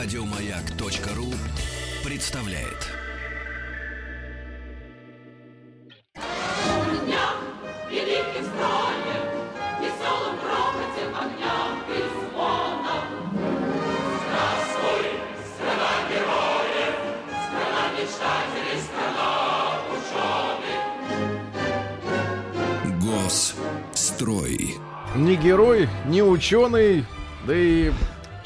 Радиомаяк.ру представляет. дня великим строем, веселым грохотом огня и звоном. Здравствуй, страна героев, страна мечтателей, страна ученых. Госстрой. Ни герой, ни ученый, да и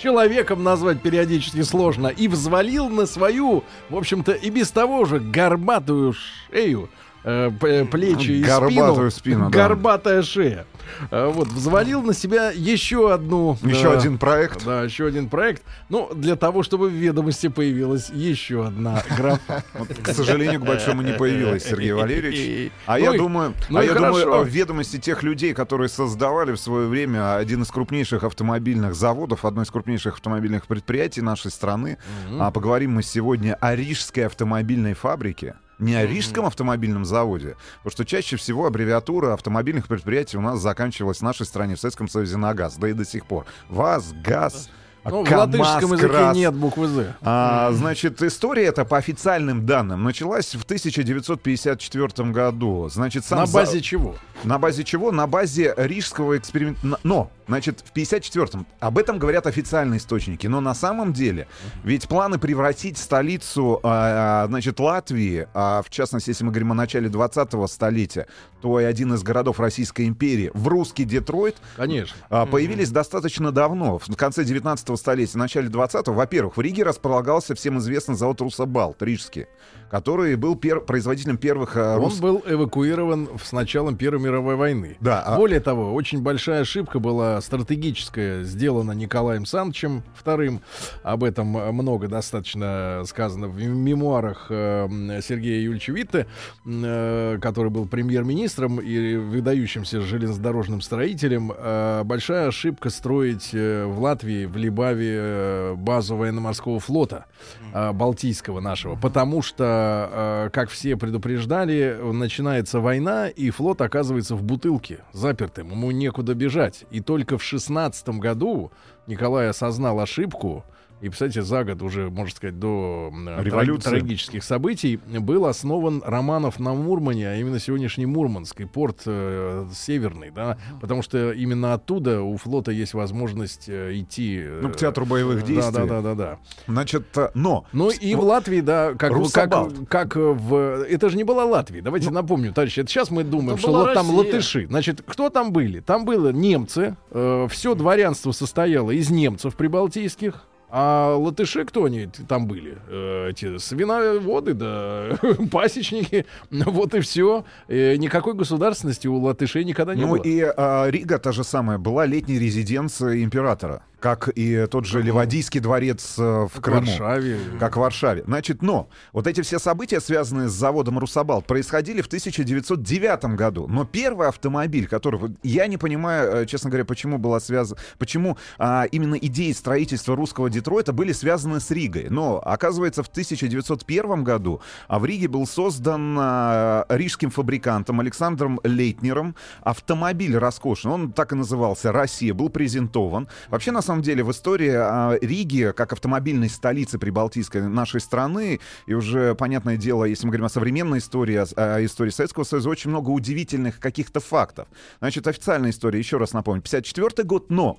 человеком назвать периодически сложно. И взвалил на свою, в общем-то, и без того же горбатую шею, э, п- плечи и Горбатую спину, да. горбатая шея. Э, Вот, взвалил на себя еще одну... Еще э, один проект. Да, еще один проект. Ну, для того, чтобы в ведомости появилась еще одна графа. Вот, к сожалению, к большому не появилась, Сергей Валерьевич. А Ну я и- думаю, ну а я хорошо. думаю, в ведомости тех людей, которые создавали в свое время один из крупнейших автомобильных заводов, одно из крупнейших автомобильных предприятий нашей страны. А поговорим мы сегодня о Рижской автомобильной фабрике. Не о Рижском автомобильном заводе, потому что чаще всего аббревиатура автомобильных предприятий у нас заканчивалась в нашей стране, в Советском Союзе на газ, да и до сих пор. ВАЗ, ГАЗ, Ну, в КамАЗ, латышском языке КРАС. нет буквы «З». А, значит, история эта по официальным данным началась в 1954 году. Значит, сам На за- базе чего? на базе чего? На базе рижского эксперимента. Но, значит, в 54-м. Об этом говорят официальные источники. Но на самом деле, ведь планы превратить столицу, а, а, значит, Латвии, а, в частности, если мы говорим о начале 20-го столетия, то и один из городов Российской империи, в русский Детройт, Конечно. а, появились достаточно давно, в конце 19 столетия, начале 20-го. Во-первых, в Риге располагался всем известный завод «Русабалт» рижский, который был пер- производителем первых Он рус- был эвакуирован с началом Первой мировой войны. Да, а- Более того, очень большая ошибка была стратегическая, сделана Николаем Санычем II. Об этом э, много достаточно сказано в мемуарах э, Сергея Юльевича Витте, э, который был премьер-министром и выдающимся железнодорожным строителем. Э, Большая ошибка строить э, в Латвии, в Либаве э, базу военно-морского флота э, Балтийского нашего, потому что, э, как все предупреждали, начинается война, и флот оказывается в бутылке, запертым, ему некуда бежать. И только в шестнадцатом году Николай осознал ошибку, и, кстати, за год уже, можно сказать, до Революции. трагических событий был основан Романов на Мурмане, а именно сегодняшний Мурманск и порт э, северный, да, потому что именно оттуда у флота есть возможность э, идти... э, Ну, к театру боевых действий. Да, да, да, да. Значит, а, но... Ну и в Латвии, да, как, как, Русабалт. как в... Это же не была Латвия. Давайте напомню, товарищи. Это сейчас мы думаем, что вот там латыши. Значит, кто там были? Там было немцы. все дворянство состояло из немцев прибалтийских. А латыши кто они там были? Э, эти свиноводы, да, пасечники. Ну, Вот и все. никакой государственности у латышей никогда не Ну было. и а, Рига та же самая была летней резиденцией императора, как и тот же Ливадийский дворец э, в в Крыму. Варшаве. Как в Варшаве. Значит, но вот эти все события, связанные с заводом Русабалт, происходили в 1909 году. Но первый автомобиль, который... Я не понимаю, э, честно говоря, почему была связана... Почему а, именно идеи строительства русского Детройта были связаны с Ригой. Но, оказывается, в 1901 году а в Риге был создан а, рижским фабрикантом Александром Лейтнером автомобиль роскошный. Он так и назывался «Россия», был презентован. Вообще, на самом деле, в истории а, Риги, как автомобильной столицы прибалтийской нашей страны, и уже, понятное дело, если мы говорим о современной истории, о, истории Советского Союза, очень много удивительных каких-то фактов. Значит, официальная история, еще раз напомню, 54 год, но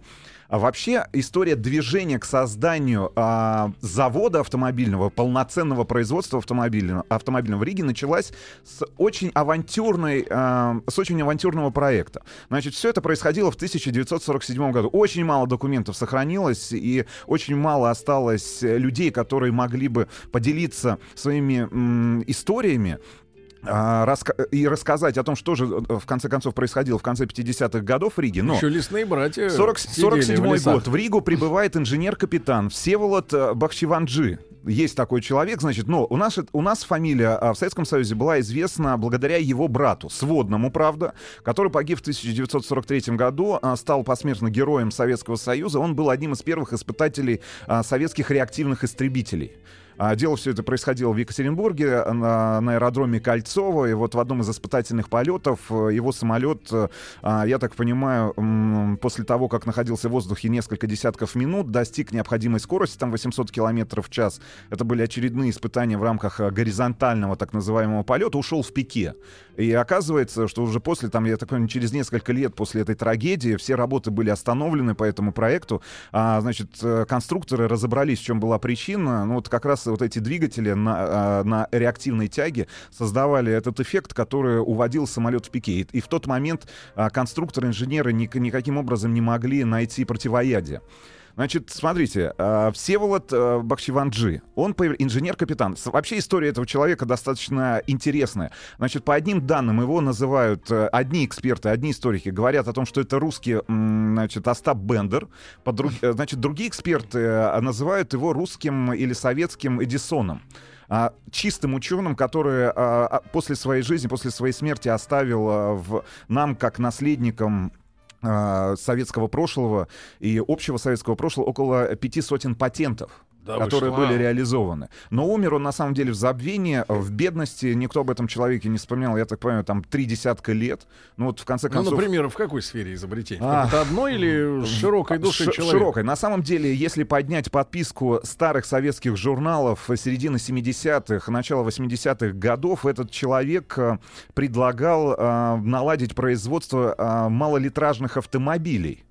вообще история движения к созданию а, завода автомобильного, полноценного производства автомобильного, автомобильного в Риге началась с очень авантюрной, а, с очень авантюрного проекта. Значит, все это происходило в 1947 году. Очень мало документов сохранилось и очень мало осталось людей, которые могли бы поделиться своими м, историями а, и рассказать о том, что же э, в конце концов происходило в конце 50-х годов в Риге. Но Еще лесные братья 40 сидели в 47 лесах. год. В Ригу прибывает инженер-капитан Всеволод э, Бахчеванджи. Есть такой человек, значит, но у нас, у нас фамилия а, в Советском Союзе была известна благодаря его брату, сводному, правда, который погиб в 1943 году, а, стал посмертно героем Советского Союза. Он был одним из первых испытателей а, советских реактивных истребителей. А, дело все это происходило в Екатеринбурге на, на аэродроме Кольцово. И вот в одном из испытательных полетов э, его самолет, э, а, я так понимаю, после того, как находился в воздухе несколько десятков минут, достиг необходимой скорости, там 800 километров в час. Это были очередные испытания в рамках э, горизонтального так называемого полета. Ушел в пике. И оказывается, что уже после, там, я так понимаю, через несколько лет после этой трагедии все работы были остановлены по этому проекту. А, значит, конструкторы разобрались, в чем была причина. Ну, вот как раз вот эти двигатели на, а, на реактивной тяге создавали этот эффект, который уводил самолет в пике. И, в тот момент а, конструкторы, инженеры ни- никаким образом не могли найти противоядие. Значит, смотрите, э, Всеволод э, Бахчеванджи, он инженер-капитан. Вообще история этого человека достаточно интересная. Значит, по одним данным его называют, э, одни эксперты, одни историки говорят о том, что это русский, значит, Остап Бендер. Друг- Значит, другие эксперты называют его русским или советским Эдисоном а, чистым ученым, который а, после своей жизни, после своей смерти оставил в, нам, как наследникам советского прошлого и общего советского прошлого около пяти сотен патентов. Да которые что? были реализованы. Но умер он на самом деле в забвении, в бедности. Никто об этом человеке не вспоминал. Я так понимаю, там три десятка лет. Ну вот в конце Ну, концов. например, в какой сфере изобретения? А. Это одно или широкой души Ш- человека? Широкой. На самом деле, если поднять подписку старых советских журналов середины 70-х, начала 80-х годов, этот человек э, предлагал э, наладить производство э, малолитражных автомобилей.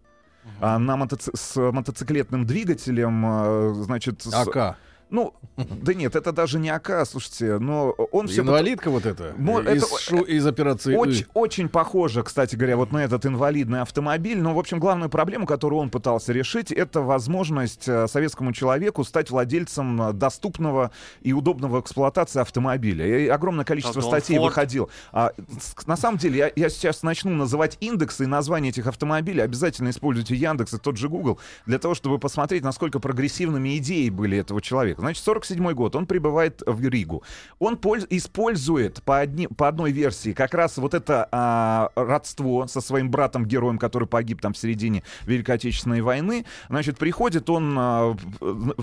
А, на мотоци- с мотоциклетным двигателем, э, значит, с- АК. Ну, да нет, это даже не АК, слушайте, но он все Инвалидка вот эта? Мо- из, это- шу- из операции очень, похоже, кстати говоря, вот на этот инвалидный автомобиль. Но, в общем, главную проблему, которую он пытался решить, это возможность э, советскому человеку стать владельцем э, доступного и удобного в эксплуатации автомобиля. И огромное количество статей Ford. выходил. А, на самом деле, я, я сейчас начну называть индексы и названия этих автомобилей. Обязательно используйте Яндекс и тот же Google для того, чтобы посмотреть, насколько прогрессивными идеи были этого человека. Значит, 47 год, он прибывает в Ригу. Он польз- использует по, одни- по одной версии как раз вот это а, родство со своим братом-героем, который погиб там в середине Великой Отечественной войны. Значит, приходит он а,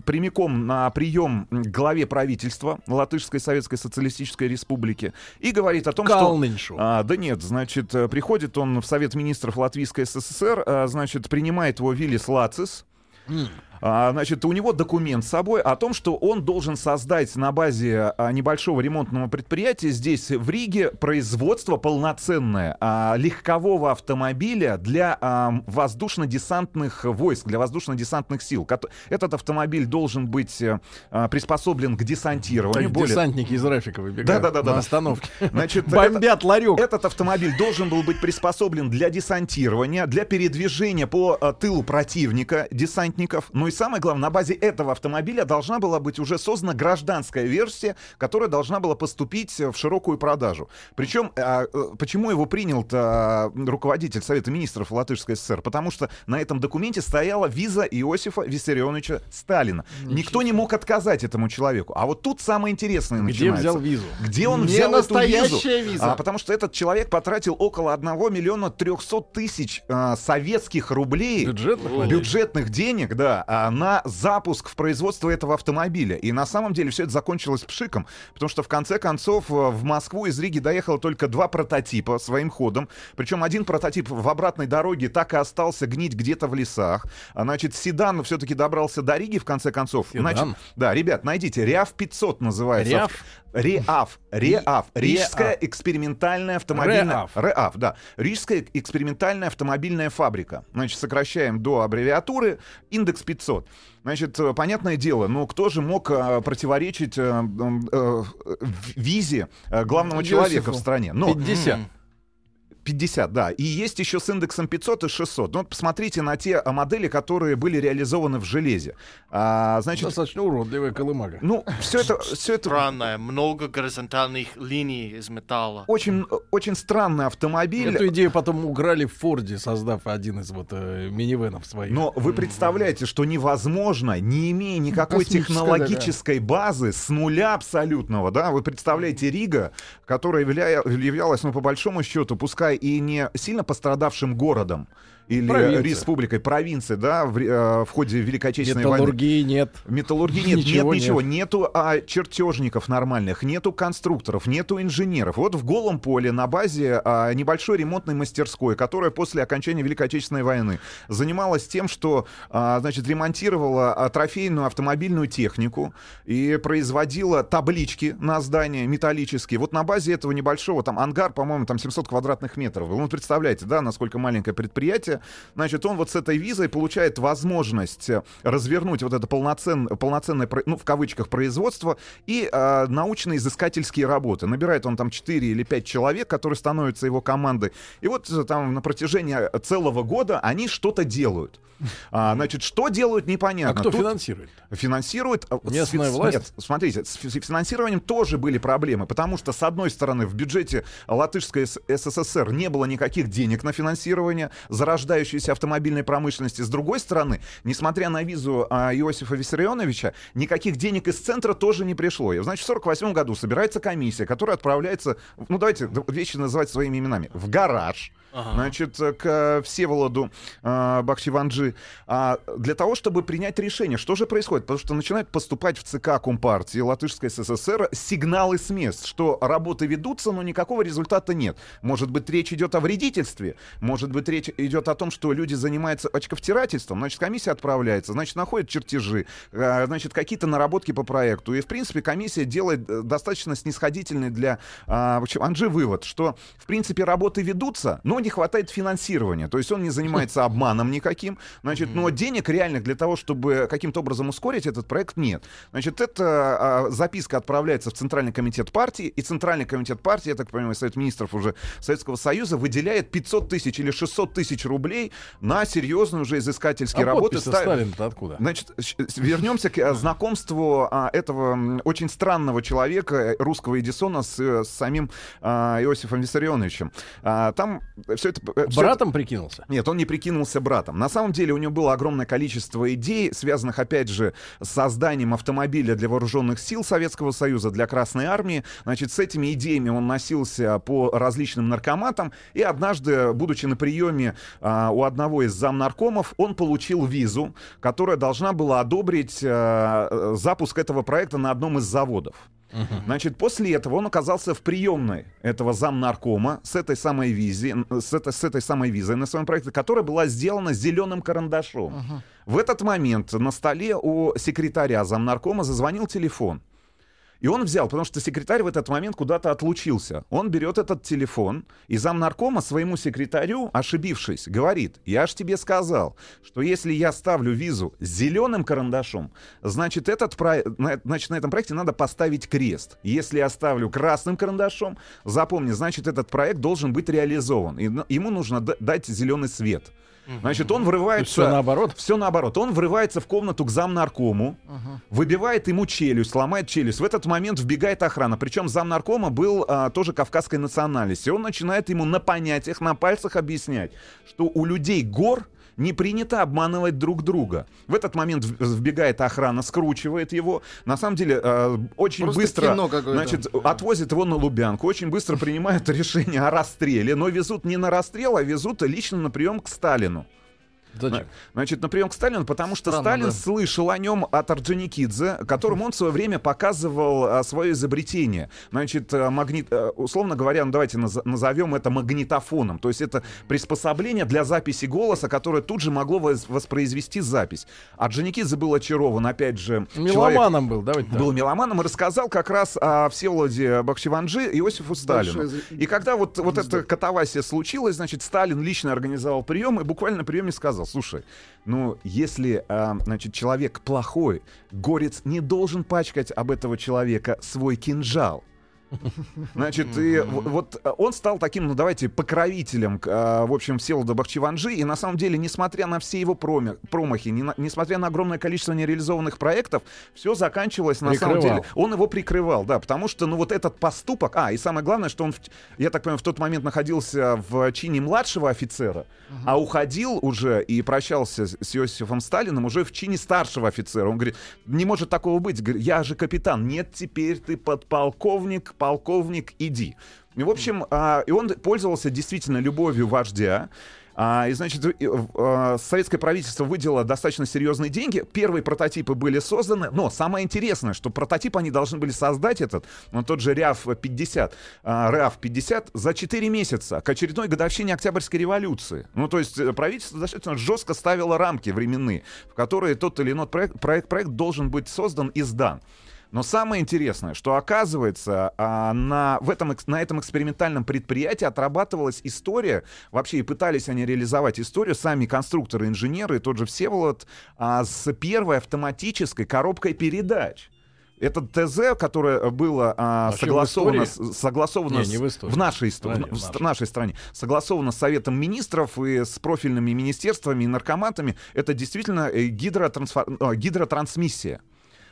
прямиком на прием главе правительства Латышской Советской Социалистической Республики и говорит о том, что... Калниншу. А, да нет, значит, э, приходит он в Совет министров Латвийской СССР, а, значит, принимает его Виллис Лацис. А, значит, у него документ с собой о том, что он должен создать на базе а, небольшого ремонтного предприятия здесь, в Риге, производство полноценное а, легкового автомобиля для а, воздушно-десантных войск, для воздушно-десантных сил. Этот автомобиль должен быть э, а, приспособлен к десантированию. Так, Более- десантники из Рафика выбегают Да-да-да-да. на остановке. Значит, Бомбят ларек. этот автомобиль должен был быть приспособлен для десантирования, для передвижения по э, тылу противника, десантников. Ну и самое главное, на базе этого автомобиля должна была быть уже создана гражданская версия, которая должна была поступить э, в широкую продажу. Причем, э, э, почему его принял руководитель Совета министров Латышской ССР? Потому что на этом документе стояла виза Иосифа Виссарионовича Сталина. Никто не мог отказать этому человеку. А вот тут самое интересное Где начинается. взял визу? Где он Не взял эту настоящая визу? виза. А, потому что этот человек потратил около 1 миллиона 300 тысяч а, советских рублей. Бюджетных? Бюджетных денег, да, а, на запуск в производство этого автомобиля. И на самом деле все это закончилось пшиком, потому что в конце концов э, в Москву из Риги доехало только два прототипа своим ходом. Причем один прототип в обратной дороге так и остался гнить где-то в лесах. А, значит, седан все-таки добрался до Риги в конце концов. Седан? Значит, да, ребят, найдите, Реав 500 называется. Реав? Реав. Реав. Рижская Реав. экспериментальная автомобильная... Реав. РЭАФ, да. Рижская экспериментальная автомобильная фабрика. Значит, сокращаем до аббревиатуры индекс 500. Значит, э, понятное дело, но кто же мог э, противоречить э, визе главного Иосифу. человека в стране? Но 50. 50, да. И есть еще с индексом 500 и 600. Ну, вот посмотрите на те а, модели, которые были реализованы в железе. А, значит, Достаточно уродливая колымага. ну, все это, все это Странное, много горизонтальных линий из металла. очень, очень странный автомобиль. Эту идею потом украли в Форде, создав один из вот э, минивенов своих. Но вы представляете, что невозможно, не имея никакой Космическая, технологической базы, с нуля абсолютного, да, вы представляете Рига, которая явля- являлась, ну, по большому счету, пускай и не сильно пострадавшим городом, или Провинция. республикой, провинции, да, в, э, в ходе Великой Отечественной войны. Металлургии нет. Металлургии нет, Ничего нет ничего, нет. нету а, чертежников нормальных, нету конструкторов, нету инженеров. Вот в голом поле на базе а, небольшой ремонтной мастерской, которая после окончания Великой Отечественной войны занималась тем, что а, значит ремонтировала а, трофейную автомобильную технику и производила таблички на здания металлические. Вот на базе этого небольшого там ангар, по-моему, там 700 квадратных метров. Ну, представляете, да, насколько маленькое предприятие. Значит, он вот с этой визой получает возможность э, развернуть вот это полноцен, полноценное, ну, в кавычках, производство и э, научно-изыскательские работы. Набирает он там 4 или 5 человек, которые становятся его командой. И вот э, там на протяжении э, целого года они что-то делают. А, значит, что делают, А непонятно. кто Тут финансирует? Финансирует... а, с Местная фи- власть? Нет, смотрите, с фи- финансированием тоже были проблемы, потому что, с одной стороны, в бюджете Латышской С- СССР не было никаких денег на финансирование зарождающейся автомобильной промышленности. С другой стороны, несмотря на визу а, Иосифа Виссарионовича, никаких денег из центра тоже не пришло. И, значит, в 48 году собирается комиссия, которая отправляется, ну, давайте вещи называть своими именами, в гараж, значит, э, к э, Всеволоду э, Бахчеванджи, а, для того, чтобы принять решение, что же происходит. Потому что начинают поступать в ЦК Компартии Латышской СССР сигналы с мест, что работы ведутся, но никакого результата нет. Может быть, речь идет о вредительстве, может быть, речь идет о том, что люди занимаются очковтирательством, значит, комиссия отправляется, значит, находит чертежи, э, значит, какие-то наработки по проекту. И, в принципе, комиссия делает э, достаточно снисходительный для общем, Анжи вывод, что, в принципе, работы ведутся, но не хватает финансирования. То есть он не занимается обманом никаким, значит, но денег реальных для того, чтобы каким-то образом ускорить этот проект, нет. Значит, эта а, записка отправляется в Центральный комитет партии, и Центральный комитет партии, я так понимаю, Совет министров уже Советского Союза, выделяет 500 тысяч или 600 тысяч рублей на серьезные уже изыскательские А работы. Ста- откуда? Значит, вернемся к э, знакомству а, этого очень странного человека, э, русского Эдисона, с, э, с самим а, Иосифом Виссарионовичем. А, там все это... э, Братом прикинулся? нет, он не прикинулся братом. На самом деле у него было огромное количество идей, связанных, опять же, с созданием автомобиля для вооруженных сил Советского Союза, для Красной Армии. Значит, с этими идеями он носился по различным наркоматам. И однажды, будучи на приеме а, у одного из замнаркомов, он получил визу, которая должна была одобрить а, э, запуск этого проекта на одном из заводов. Значит, после этого он оказался в приемной этого замнаркома с этой самой визи, с этой, с этой самой визой на своем проекте, которая была сделана зеленым карандашом. В этот момент на столе у секретаря замнаркома зазвонил телефон. И он взял, потому что секретарь в этот момент куда-то отлучился. Он берет этот телефон, и замнаркома своему секретарю, ошибившись, говорит, я ж тебе сказал, что если я ставлю визу зеленым карандашом, значит, этот про... на... значит, на этом проекте надо поставить крест. Если я ставлю красным карандашом, запомни, значит, этот проект должен быть реализован. И н- ему нужно дать зеленый свет. Значит, он врывается... всё наоборот? Все наоборот. Он врывается в комнату к замнаркому, выбивает ему челюсть, ломает челюсть. В этот момент вбегает охрана. Причем замнаркома был а, тоже кавказской национальности. Он начинает ему на понятиях, на пальцах объяснять, что у людей гор не принято обманывать друг друга. В этот момент вбегает охрана, скручивает его. На самом деле, э, очень Просто быстро значит, отвозят его на Лубянку, очень быстро принимают решение о расстреле, но везут не на расстрел, а везут лично на прием к Сталину. Зачем? Значит, на прием к Сталину, потому что Странно, Сталин да. слышал о нем от Орджоникидзе, которому он в свое время показывал а, свое изобретение. Значит, а, магнит, а, условно говоря, ну, давайте наз- назовем это магнитофоном. То есть это приспособление для записи голоса, которое тут же могло вос- воспроизвести запись. Орджоникидзе был очарован, опять же, человек- Меломаном был, давайте так. был меломаном и рассказал как раз о Всеволоде Бахчеванджи Иосифу Сталину. Большое И когда вот, вот эта катавасия случилась, значит, Сталин лично организовал прием и буквально на приеме сказал, слушай, ну, если, а, значит, человек плохой, горец не должен пачкать об этого человека свой кинжал. Значит, и вот а, он стал таким, ну давайте, покровителем, а, в общем, Всеволода Бахчеванжи. И на самом деле, несмотря на все его промахи, несмотря на огромное количество нереализованных проектов, все заканчивалось на самом Прикрывал. деле. Он его прикрывал, да, потому что, ну вот этот поступок, а, и самое главное, что он, я так понимаю, в тот момент находился в чине младшего офицера, а уходил уже и прощался с Иосифом Сталиным уже в чине старшего офицера. Он говорит, не может такого быть, я же капитан, нет, теперь ты подполковник, полковник, иди. И, в общем, а, и он пользовался действительно любовью вождя. А, и, значит, э, советское правительство выделило достаточно серьезные деньги. Первые прототипы были созданы, но самое интересное, что прототип они должны были создать этот, ну, тот же РЯФ-50, а, РЯФ-50 за 4 месяца к очередной годовщине Октябрьской революции. Ну, то есть э, правительство достаточно жестко ставило рамки временные, в которые тот или иной проект, проект, проект должен быть создан и сдан. Но самое интересное, что оказывается, а, на, в этом, на этом экспериментальном предприятии отрабатывалась история, вообще и пытались они реализовать историю, сами конструкторы, инженеры, и тот же Всеволод, а, с первой автоматической коробкой передач. Это ТЗ, которое было а, А согласовано, согласовано Не, не в истории. в нашей, Стране, в- в нашей. нашей стране, согласовано с Советом Министров и с профильными министерствами и наркоматами. Это действительно э, гидротрансфор- гидротрансмиссия.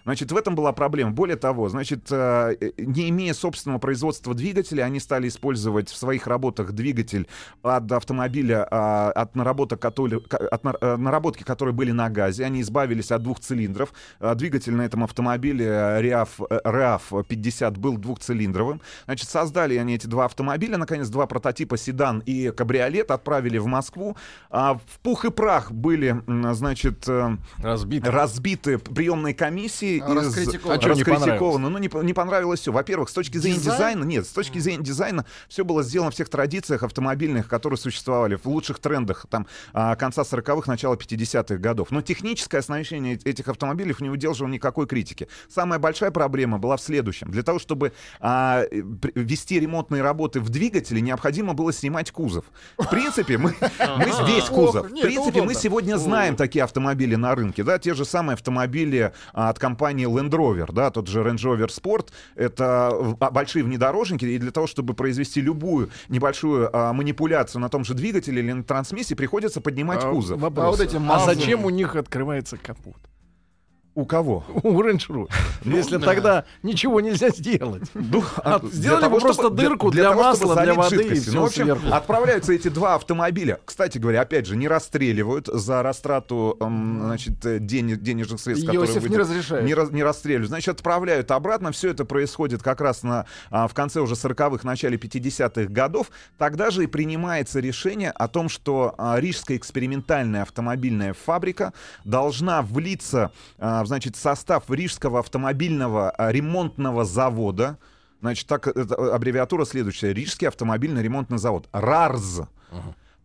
Значит, в этом была проблема. Более того, значит, э, э, не имея собственного производства двигателя, они стали использовать в своих работах двигатель от автомобиля, а, от наработок, от э, наработки, которые были на газе. Они избавились от двух цилиндров. Двигатель на этом автомобиле э, RAV 50 был двухцилиндровым. Значит, создали они эти два автомобиля, наконец, два прототипа седан и кабриолет, отправили в Москву. А В пух и прах были, значит, Разбито. разбиты приемные комиссии. А, раскритикованы. А чё не раскритикованы. Ну, не, не понравилось все. Во-первых, с точки зрения Дизайн? дизайна, нет, с точки зрения дизайна все было сделано в тех традициях автомобильных, которые существовали в лучших трендах там а, конца 40-х, начала 50-х годов. Но техническое оснащение эт- этих автомобилей не выдерживало никакой критики. Самая большая проблема была в следующем. Для того, чтобы а, э, вести ремонтные работы в двигателе, необходимо было снимать кузов. В принципе, мы, мы весь кузов. В принципе, мы сегодня знаем такие автомобили на рынке, да, те же самые автомобили а, от компании Land Rover, да, тот же Range Rover Sport, это а, большие внедорожники, и для того, чтобы произвести любую небольшую а, манипуляцию на том же двигателе или на трансмиссии, приходится поднимать А, кузов. вопрос. А вот эти А зачем у них открывается капот? У кого? У Range Rover. Если да. тогда ничего нельзя сделать. Ну, А сделали того, бы просто чтобы- дырку для того, масла, для воды и Ну, в общем, сверху. отправляются эти два автомобиля. Кстати говоря, опять же, не расстреливают за растрату значит, э, дени- денежных средств, которые Иосиф не разрешает. Не, раз- не расстреливают. Значит, отправляют обратно. Все это происходит как раз на, а, в конце уже 40-х, начале 50-х годов. Тогда же и принимается решение о том, что а, Рижская экспериментальная автомобильная фабрика должна влиться а, значит, состав Рижского автомобильного а, ремонтного завода. Значит, так это аббревиатура следующая. Рижский автомобильный ремонтный завод. РАРЗ.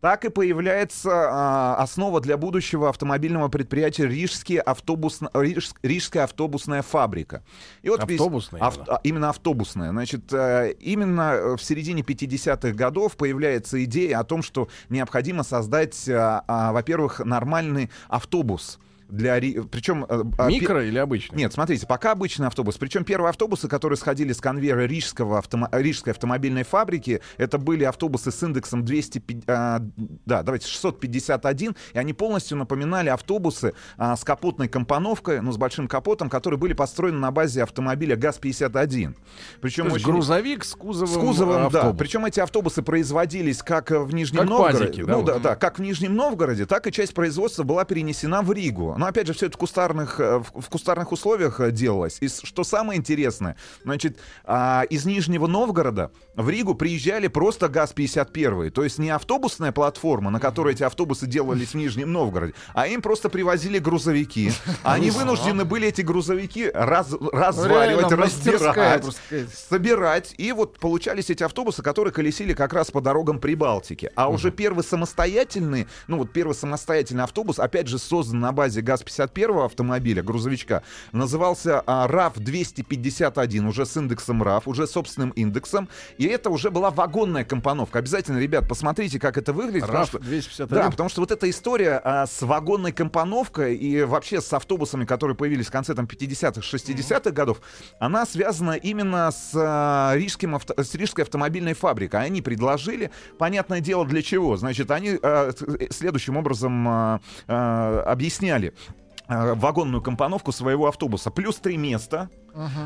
Так и появляется а, основа для будущего автомобильного предприятия Рижские автобусно- Риж- Рижская автобусная фабрика. И вот весь- Автобусная ав- именно? а, именно автобусная. Значит, э, именно э, в середине 50-х годов появляется идея о том, что необходимо создать, а, а, во-первых, нормальный автобус. Для, Ри- причем э, а, Микро или обычный? нет, смотрите, пока обычный автобус. Причем первые автобусы, которые сходили с конвейера Рижского автомо- Рижской автомобильной фабрики, это были автобусы с индексом 200, а, да, давайте 651, и они полностью напоминали автобусы а, с капотной компоновкой, ну, с большим капотом, которые были построены на базе автомобиля ГАЗ-51. Причем То очень- грузовик с кузовом, с кузовом, да. автобус. Причем эти автобусы производились как в Нижнем Как Новгороде. пазики, да, ну, вот. да, да, как в Нижнем Новгороде, так и часть производства была перенесена в Ригу. Но опять же, все это в кустарных, э, в, кустарных условиях э, делалось. И что самое интересное, значит, а, из Нижнего Новгорода в Ригу приезжали просто ГАЗ-51. То есть не автобусная платформа, на которой эти автобусы делались в Нижнем Новгороде, а им просто привозили грузовики. Они вынуждены были эти грузовики раз, разваливать, Реально разбирать собирать. И вот получались эти автобусы, которые колесили как раз по дорогам Прибалтики. А уже первый самостоятельный, ну вот первый самостоятельный автобус, опять же, создан на базе ГАЗ-51 автомобиля, грузовичка, назывался а, РАФ-251, уже с индексом РАФ, уже собственным индексом. И это уже была вагонная компоновка. Обязательно, ребят, посмотрите, как это выглядит. потому РАФ что- 251. Да, потому что вот эта история а, с вагонной компоновкой и вообще с автобусами, которые появились в конце там 50-х, 60-х годов, она связана именно с, а, рижским авто- с Рижской автомобильной фабрикой. Они предложили, понятное дело, для чего. Значит, они а, с- следующим образом а, а, объясняли а, вагонную компоновку своего автобуса. Плюс три места.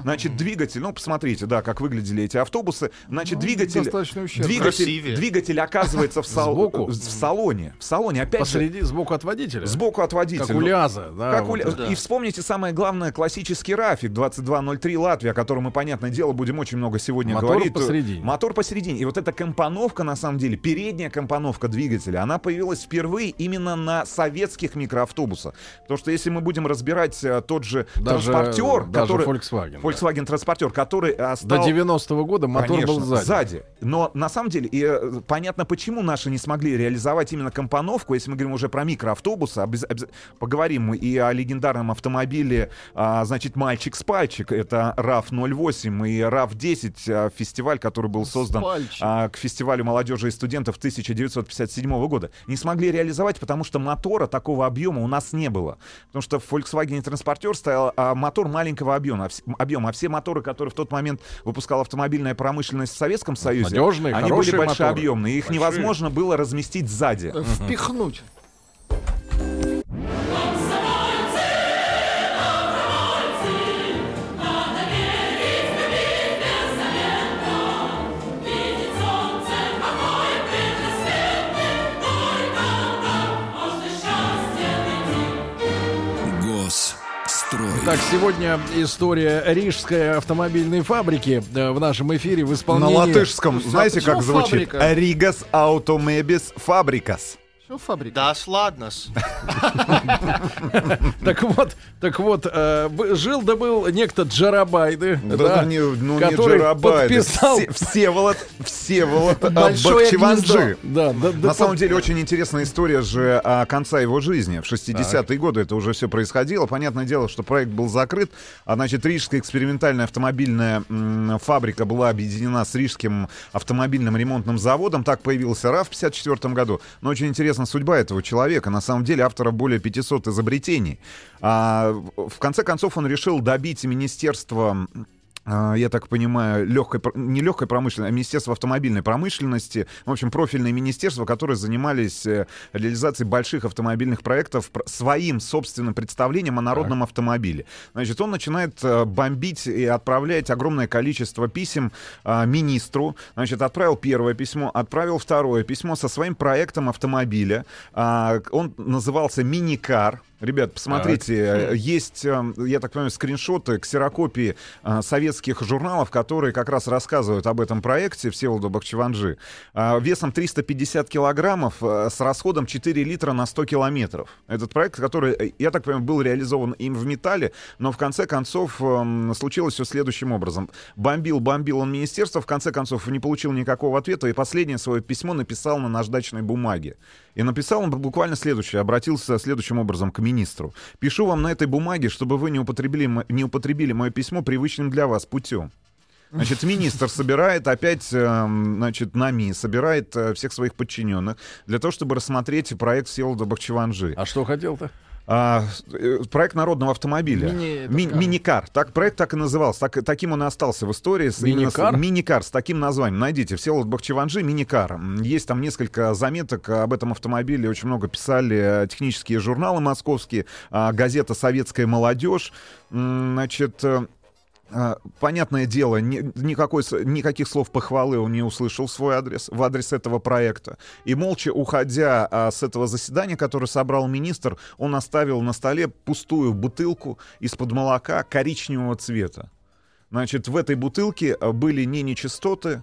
Значит, двигатель, ну, посмотрите, да, как выглядели эти автобусы. Значит, двигатель, достаточно ущербно. двигатель, Красивее. двигатель оказывается в, сал- Сбоку? в салоне. В салоне, опять же, Посреди, сбоку от водителя. сбоку от водителя. Как у Лиаза, да. Как у вот Ля- это. И вспомните самое главное, классический Рафик 2203 Латвия, о котором мы, понятное дело, будем очень много сегодня Мотор говорить. посередине. Мотор посередине. И вот эта компоновка, на самом деле, передняя компоновка двигателя, она появилась впервые именно на советских микроавтобусах. Потому что если мы будем разбирать э, тот же Даже- транспортер, даже который... Volkswagen, да. Volkswagen транспортер, который э, До стал... 90-го года мотор Конечно, был сзади. Но на самом деле, и, э, понятно, почему наши не смогли реализовать именно компоновку, если мы говорим уже про микроавтобусы, обяз- обяз- поговорим мы и о легендарном автомобиле, а, значит, «Мальчик с пальчик», это RAV-08 и RAV-10, а, фестиваль, который был создан а, к фестивалю молодежи и студентов 1957 года. Не смогли реализовать, потому что мотора такого объема у нас не было. Потому что в Volkswagen Транспортер стоял а, мотор маленького объема, объема, а все моторы, которые в тот момент выпускала автомобильная промышленность в Советском Союзе, Надежные, они были большеобъемные, их моторы. невозможно было разместить сзади. Впихнуть. Так, сегодня история Рижской автомобильной фабрики э, в нашем эфире в На исполнении... латышском, знаете, почему как звучит? Ригас Аутомебис Фабрикас. Что фабрика? Да, сладнос. Так вот, так вот, э, жил да был некто Джарабайды, да, не, ну, который подписал Все- Всеволод, Всеволод Большое Бахчеванджи. На самом деле очень интересная история же а, конца его жизни. В 60-е годы это уже все происходило. Понятное дело, что проект был закрыт. А значит, Рижская экспериментальная автомобильная фабрика была объединена с Рижским автомобильным ремонтным заводом. Так появился РАФ в 54 году. Но очень интересна судьба этого человека. На самом деле автора более 500 изобретений. А, в конце концов он решил добить министерство я так понимаю, легкой, не легкой промышленности, а Министерство автомобильной промышленности, в общем, профильные министерства, которые занимались э, реализацией больших автомобильных проектов пр- своим собственным представлением о народном автомобиле. Значит, он начинает э, бомбить и отправлять огромное количество писем а, министру. Значит, отправил первое письмо, отправил второе письмо со своим проектом автомобиля. А, Он назывался «Миникар». Ребят, посмотрите, э, есть, э, я так понимаю, скриншоты, ксерокопии э, советских журналов, которые как раз рассказывают об этом проекте Всеволода Бахчеванджи. Весом 350 килограммов, с расходом 4 литра на 100 километров. Этот проект, который, я так понимаю, был реализован им в металле, но в конце концов случилось все следующим образом. Бомбил, бомбил он министерство, в конце концов не получил никакого ответа, и последнее свое письмо написал на наждачной бумаге. И написал он буквально следующее, обратился следующим образом к министру. «Пишу вам на этой бумаге, чтобы вы не употребили, не употребили мое письмо привычным для вас путем». Значит, министр собирает опять, эм, значит, НАМИ, собирает э, всех своих подчиненных для того, чтобы рассмотреть проект Всеволода Бахчеванджи. А что хотел-то? А, э, проект народного автомобиля. Мини- Ми-. Миникар. Так, проект так и назывался. Так, таким он и остался в истории. С, Миникар? Миникар с таким названием. Найдите. Всеволод Бахчеванджи, Миникар. Есть там несколько заметок об этом автомобиле. Очень много писали э, технические журналы московские. а, газета «Советская молодежь». Значит... а, Понятное дело, ни- никакой, никаких слов похвалы он не услышал в свой адрес, в адрес этого проекта. И молча уходя а, с этого заседания, которое собрал министр, он оставил на столе пустую бутылку из-под молока коричневого цвета. Значит, в этой бутылке а, были не нечистоты,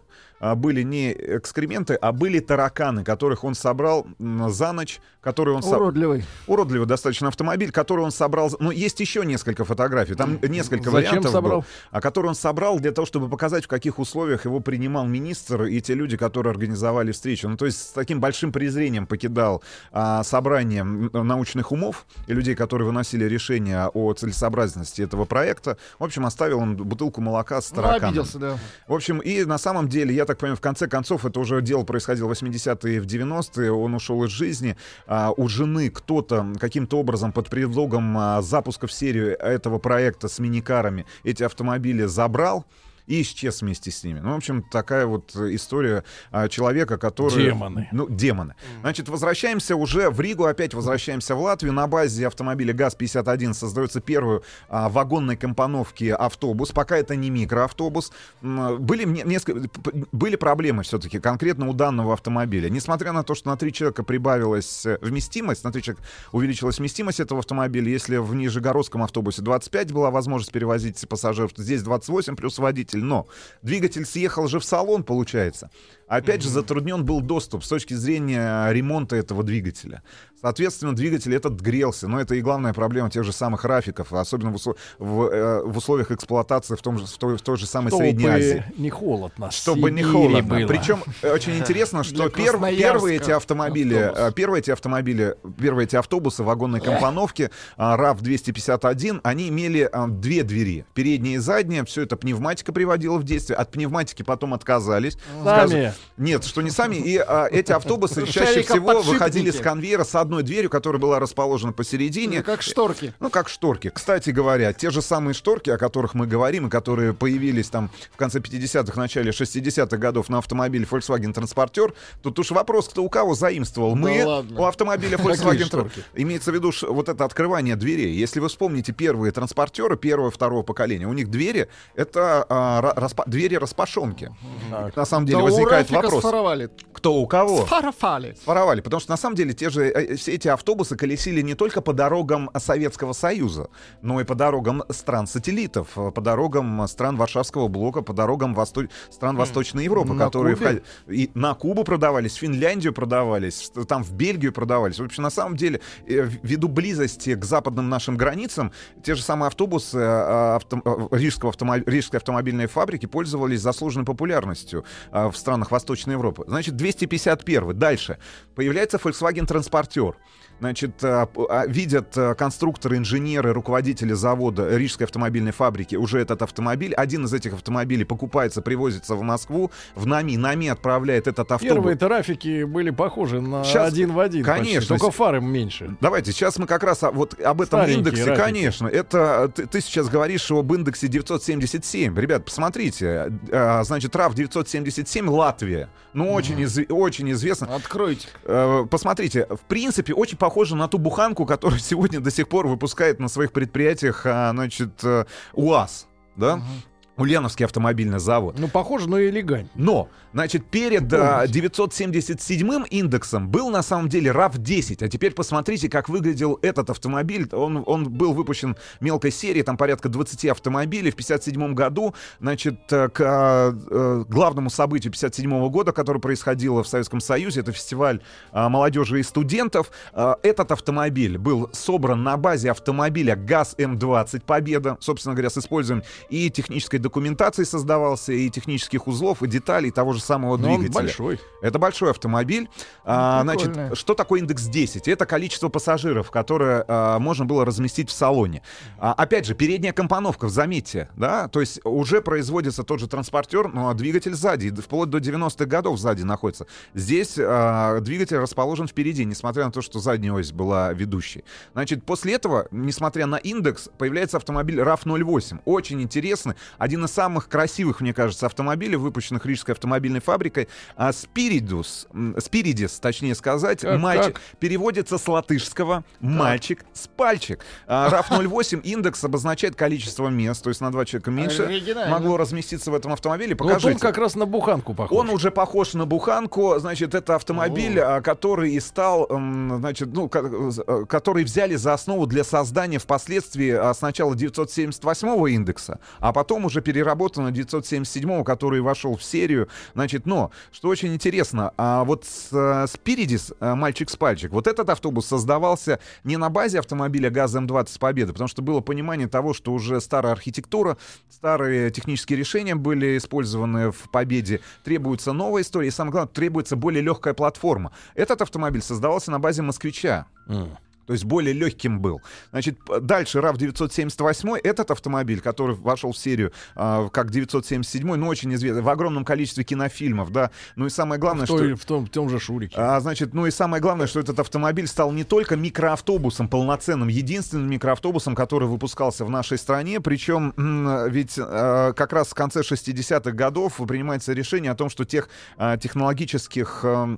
были не экскременты, а были тараканы, которых он собрал за ночь, которые он со- Уродливый. уродливый достаточно автомобиль, который он собрал. Ну, есть еще несколько фотографий, там несколько Зачем вариантов. собрал? было, а который он собрал для того, чтобы показать, в каких условиях его принимал министр и те люди, которые организовали встречу. Ну, то есть с таким большим презрением покидал а, собрание научных умов и людей, которые выносили решения о целесообразности этого проекта. В общем, оставил он бутылку молока с Ну, тараканом. обиделся, да. В общем, и на самом деле, я так понимаю, в конце концов, это уже дело происходило в 80-е и в 90-е, он ушел из жизни. А, у жены кто-то каким-то образом под предлогом а, запуска в серию этого проекта с миникарами эти автомобили забрал. И исчез вместе с ними. Ну, в общем, такая вот история а, человека, который... Демоны. Ну, демоны. Значит, возвращаемся уже в Ригу, опять возвращаемся в Латвию. На базе автомобиля ГАЗ-51 создается первую а, вагонной компоновки автобус. Пока это не микроавтобус. Были, несколько, были проблемы все-таки конкретно у данного автомобиля. Несмотря на то, что на три человека прибавилась э, вместимость, на три человека увеличилась вместимость этого автомобиля, если в Нижегородском автобусе 25 была возможность перевозить пассажиров, то здесь 28 плюс водитель. Но двигатель съехал же в салон, получается. Опять же, затруднен был доступ с точки зрения ремонта этого двигателя. Соответственно, двигатель этот грелся. Но это и главная проблема тех же самых рафиков, особенно в, услов- в, э, в условиях эксплуатации в, том же, в, той, в той же самой Средней Азии. не холодно. Чтобы не Сибири холодно. было. Причем э, очень интересно, что пер- первые эти автомобили, автобус. э, первые эти автомобили, первые эти автобусы вагонной компоновки а, РАВ-251, они имели а, две двери, передняя и задняя. Все это пневматика приводила в действие. От пневматики потом отказались. Сами. Нет, что не сами. И а, эти автобусы чаще всего выходили с конвейера с одной дверью, которая была расположена посередине. Ну, как шторки. Ну, как шторки. Кстати говоря, те же самые шторки, о которых мы говорим, и которые появились там в конце 50-х, начале 60-х годов на автомобиле Volkswagen Transporter, тут уж вопрос, кто у кого заимствовал. Мы ладно. у автомобиля Volkswagen Tra- шторки? Имеется в виду вот это открывание дверей. Если вы вспомните первые транспортеры первого второго поколения, у них двери — это а, ра- распа- двери распашонки. На самом деле Да возникает вопрос, сфоровали. кто у кого? Сфарафали. Своровали, потому что на самом деле те же э, все эти автобусы колесили не только по дорогам Советского Союза, но и по дорогам стран-сателлитов, э, по дорогам э, стран Варшавского блока, по дорогам восто- стран Восточной Европы, На которые Кубе? входи- и на Кубу продавались, в Финляндию продавались, в- там в Бельгию продавались. В общем, на самом деле, э, ввиду близости к западным нашим границам, те же самые автобусы э, авто- э, Рижского автомо- Рижской автомобильной фабрики пользовались заслуженной популярностью э, в странах Восточной Европы. Значит, 251. Дальше. Появляется Volkswagen Транспортер. Значит, э, п- а, видят э, конструкторы, инженеры, руководители завода Рижской автомобильной фабрики уже этот автомобиль. Один из этих автомобилей покупается, привозится в Москву. В НАМИ. НАМИ отправляет этот автобус. Первые трафики были похожи на Щас- один в один. почти, конечно. Только фары меньше. Давайте, сейчас мы как раз вот об этом Старенькие индексе, рафики. конечно. Это ты, ты сейчас говоришь об индексе 977. Ребят, посмотрите. э, значит, РАВ 977 Латвия. Ну, очень, изв- очень известно. Откройте. Э, Посмотрите, в принципе, очень похоже на ту буханку, которую сегодня до сих пор выпускает на своих предприятиях, а, значит, э, УАЗ, да? Ульяновский автомобильный завод. Ну, похоже, но и элегантнее. Но, значит, перед а, 977 индексом был на самом деле РАФ-10. А теперь посмотрите, как выглядел этот автомобиль. Он, он был выпущен мелкой серией, там порядка 20 автомобилей. В 57 году, значит, э, к а, э, главному событию 57 года, которое происходило в Советском Союзе, это фестиваль а, молодежи и студентов. А, Этот автомобиль был собран на базе автомобиля ГАЗ-М20 «Победа», собственно говоря, с использованием и технической документации создавался, и технических узлов, и деталей того же самого Но он двигателя. большой. Это большой автомобиль. А, прикольно. значит, что такое индекс 10? Это количество пассажиров, которое а, можно было разместить в салоне. А, опять же, передняя компоновка, заметьте, да, то есть уже производится тот же транспортер, но двигатель сзади, вплоть до 90-х годов сзади находится. Здесь а, двигатель расположен впереди, несмотря на то, что задняя ось была ведущей. Значит, после этого, несмотря на индекс, появляется автомобиль RAV08. Очень интересный, один из самых красивых, мне кажется, автомобилей, выпущенных Рижской автомобильной фабрикой. А, Спиридус, Спиридис, точнее сказать, Как, мальчик, как? переводится с латышского «мальчик с пальчик». А, RAV08 индекс обозначает количество мест, то есть на два человека меньше могло разместиться в этом автомобиле. Ну, Вот он Покажите. как раз на буханку похож. Он уже похож на буханку, значит, это автомобиль, а, который и стал, значит, ну, ко- который взяли за основу для создания впоследствии сначала 978 индекса, а потом уже переработано 977, который вошел в серию, значит, но, что очень интересно, а вот с, э, Спиридис, э, мальчик с пальчик, вот этот автобус создавался не на базе автомобиля ГАЗ М20 Победы, потому что было понимание того, что уже старая архитектура, старые технические решения были использованы в Победе, требуется новая история, и самое главное, требуется более легкая платформа. Этот автомобиль создавался на базе Москвича. М. То есть более легким был. Значит, дальше RAV 978, этот автомобиль, который вошел в серию а, как 977, ну, очень известный, в огромном количестве кинофильмов, да. Ну и самое главное, в, той- что... в том, в том же Шурике. А, значит, ну и самое главное, что этот автомобиль стал не только микроавтобусом полноценным, единственным микроавтобусом, который выпускался в нашей стране. Причем ведь э, как раз в конце 60-х годов принимается решение о том, что тех э, технологических э,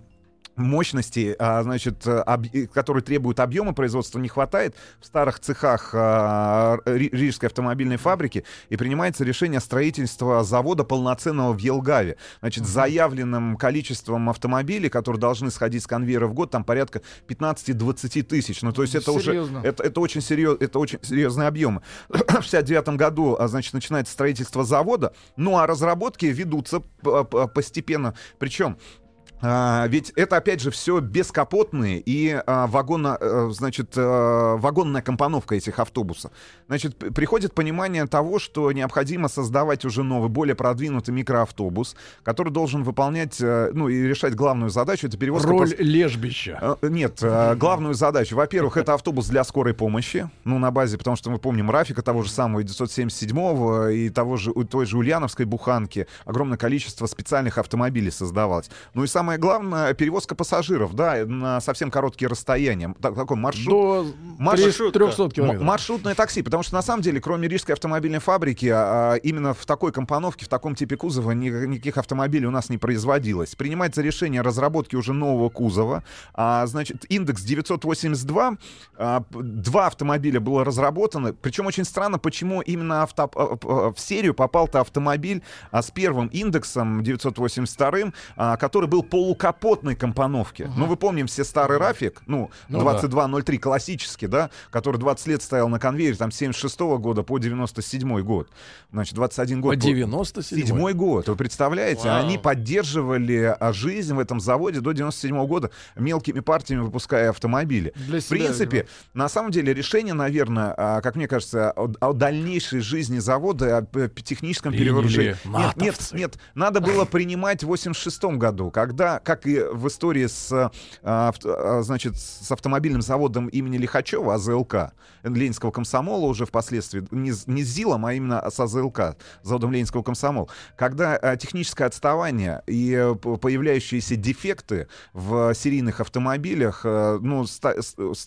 мощностей, а, значит, э, об- которые требуют объема производства, не хватает в старых цехах а, Ри- Рижской автомобильной фабрики, и принимается решение строительства завода полноценного в Елгаве. Значит, заявленным количеством автомобилей, которые должны сходить с конвейера в год, там порядка 15-20 тысяч. Ну, то есть это Серьезно. уже... Это, это очень серьез, это очень серьезные объемы. В 69 году, а, значит, начинается строительство завода, ну, а разработки ведутся постепенно. Причем а, ведь это, опять же, все бескапотные и а, вагона, э, значит, э, вагонная компоновка этих автобусов. Значит, приходит понимание того, что необходимо создавать уже новый, более продвинутый микроавтобус, который должен выполнять, э, ну, и решать главную задачу, это перевозка... Роль пас- лежбища. Нет, главную задачу. Во-первых, это автобус для скорой помощи. Ну, на базе, потому что мы помним Рафика, того же самого 977-го и того же, той же Ульяновской буханки. Огромное количество специальных автомобилей создавалось. Ну и самое главное, перевозка пассажиров, да, на совсем короткие расстояния. Так- такой маршрут. До маршрут- 300 М- километров. Маршрутное такси, потому что на самом деле, кроме Рижской автомобильной фабрики, а, именно в такой компоновке, в таком типе кузова ни- никаких автомобилей у нас не производилось. Принимается решение о разработке уже нового кузова. А, значит, индекс 982, а, п- два автомобиля было разработано. Причем очень странно, почему именно авто- а, а, в серию попал-то автомобиль а, с первым индексом 982, а, который был полукапотной компоновки. Ну, вы помним все старый Рафик, ну, Ну 2203 классический, да, который 20 лет стоял на конвейере, там, с 76 года по 97 год. Значит, 21 год. По 97 Седьмой год, вы представляете? Вау. Они поддерживали а, жизнь в этом заводе до 97 года мелкими партиями выпуская автомобили. Для в принципе, видимо. на самом деле решение, наверное, а, как мне кажется, о, о дальнейшей жизни завода, о п- техническом перевооружении. Нет, нет, нет, надо было принимать в 86 году, когда, как и в истории с, а, а, значит, с автомобильным заводом имени Лихачева, АЗЛК, Ленинского комсомола уже впоследствии, не, не с ЗИЛом, а именно с АЗЛК, заводом Ленинского комсомола, когда а, техническое отставание и э, появляющиеся дефекты в серийных автомобилях, э, ну, ста-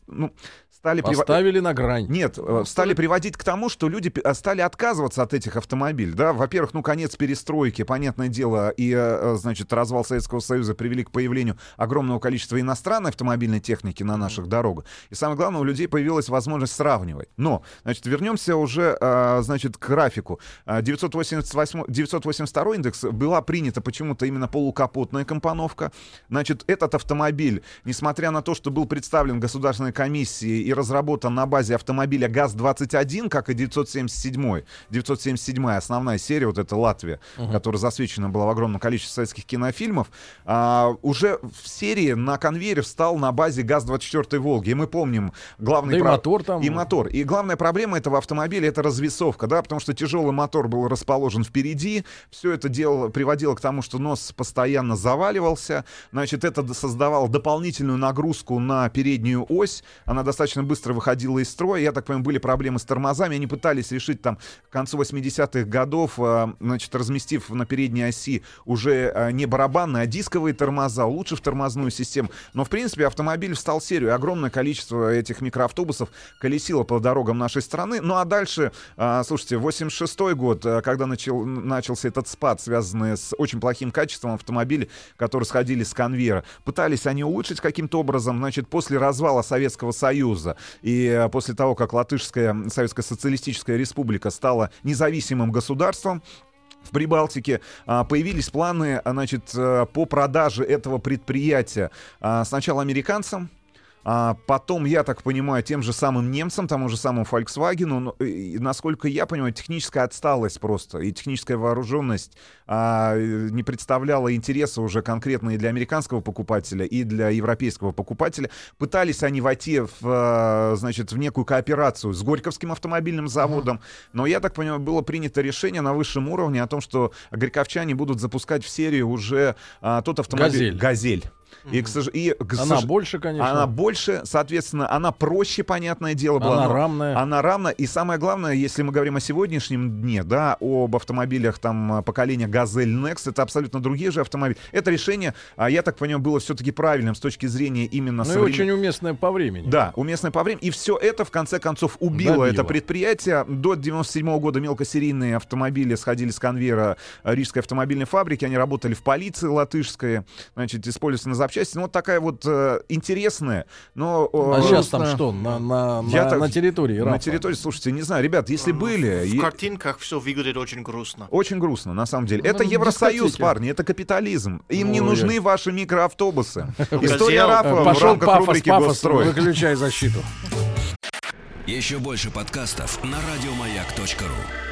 ну, стали Поставили на грань. нет, э, стали приводить к тому, что люди э, стали отказываться от этих автомобилей. Да? Во-первых, ну, конец перестройки, понятное дело, и, э, значит, развал Советского Союза привели к появлению огромного количества иностранной автомобильной техники на наших дорогах. И самое главное, у людей появилась возможность сравнивать. Но, значит, вернемся уже, значит, к графику. Э, 988, 982 индекс была принята почему-то именно полукапотная компоновка. Значит, этот автомобиль, несмотря на то, что был представлен Государственной комиссией и разработан на базе автомобиля ГАЗ-21, как и 977 977 основная серия, вот эта Латвия, которая засвечена была в огромном количестве советских кинофильмов, а, уже в серии на конвейере встал на базе ГАЗ-24 Волги. И мы помним главный... Да и про- мотор там. И мотор. И главная проблема этого автомобиля — это развесовка, да, потому что тяжелый мотор был расположен впереди, все это дело приводило к тому, что нос постоянно заваливался, значит, это создавало дополнительную нагрузку на переднюю ось, она достаточно быстро выходила из строя, я так понимаю, были проблемы с тормозами, они пытались решить там к концу 80-х годов, а, значит, разместив на передней оси уже а, не барабанные, а дисковые тормоза, улучшив тормозную систему, но, в принципе, автомобиль встал в серию, огромное количество этих микроавтобусов колесило по дорогам нашей страны, ну а дальше, а, слушайте, 86 год, когда начал, начался этот спад, связанный с очень плохим качеством автомобилей, которые сходили с конвейера, пытались они улучшить каким-то образом, значит, после развала Советского Союза и а, после того, как Латышская Советская Социалистическая Республика стала независимым государством, в Прибалтике а, появились планы, а, значит, э, по продаже этого предприятия а, сначала американцам, а потом, я так понимаю, тем же самым немцам, тому же самому Volkswagen, но, и, насколько я понимаю, техническая отсталость просто и техническая вооруженность а, э, не представляла интереса уже конкретно и для американского покупателя, и для европейского покупателя. Пытались они войти в, а, значит, в некую кооперацию с Горьковским автомобильным заводом, но, я так понимаю, было принято решение на высшем уровне о том, что горьковчане будут запускать в серию уже а, тот автомобиль... «Газель». «Газель». И, к сож- и, к Она сож- больше, конечно. Она больше, соответственно, она проще, понятное дело, была. Она но рамная. Она равна. И самое главное, если мы говорим о сегодняшнем дне, да, об автомобилях там поколения Газель Next, это абсолютно другие же автомобили. Это решение, а, я так понимаю, было все-таки правильным с точки зрения именно Ну и современ- очень уместное по времени. да, уместное по времени. И все это, в конце концов, убило Добило. это предприятие. До 97 года мелкосерийные автомобили сходили с конвейера Рижской автомобильной фабрики. Они работали в полиции латышской, значит, используются на запчасти. Ну, вот такая вот э, интересная, но... э, А сейчас там что? На, на, Я на, так- на территории На Рафа? территории, слушайте, не знаю, ребят, если были... В е- картинках все выглядит очень грустно. Очень грустно, на самом деле. Ну, это Евросоюз, дискотеки. парни, это капитализм. Им не Ой. нужны ваши микроавтобусы. История Рафа в Пошел рамках рубрики «Госстрой». выключай защиту. Еще больше подкастов на радиомаяк.ру.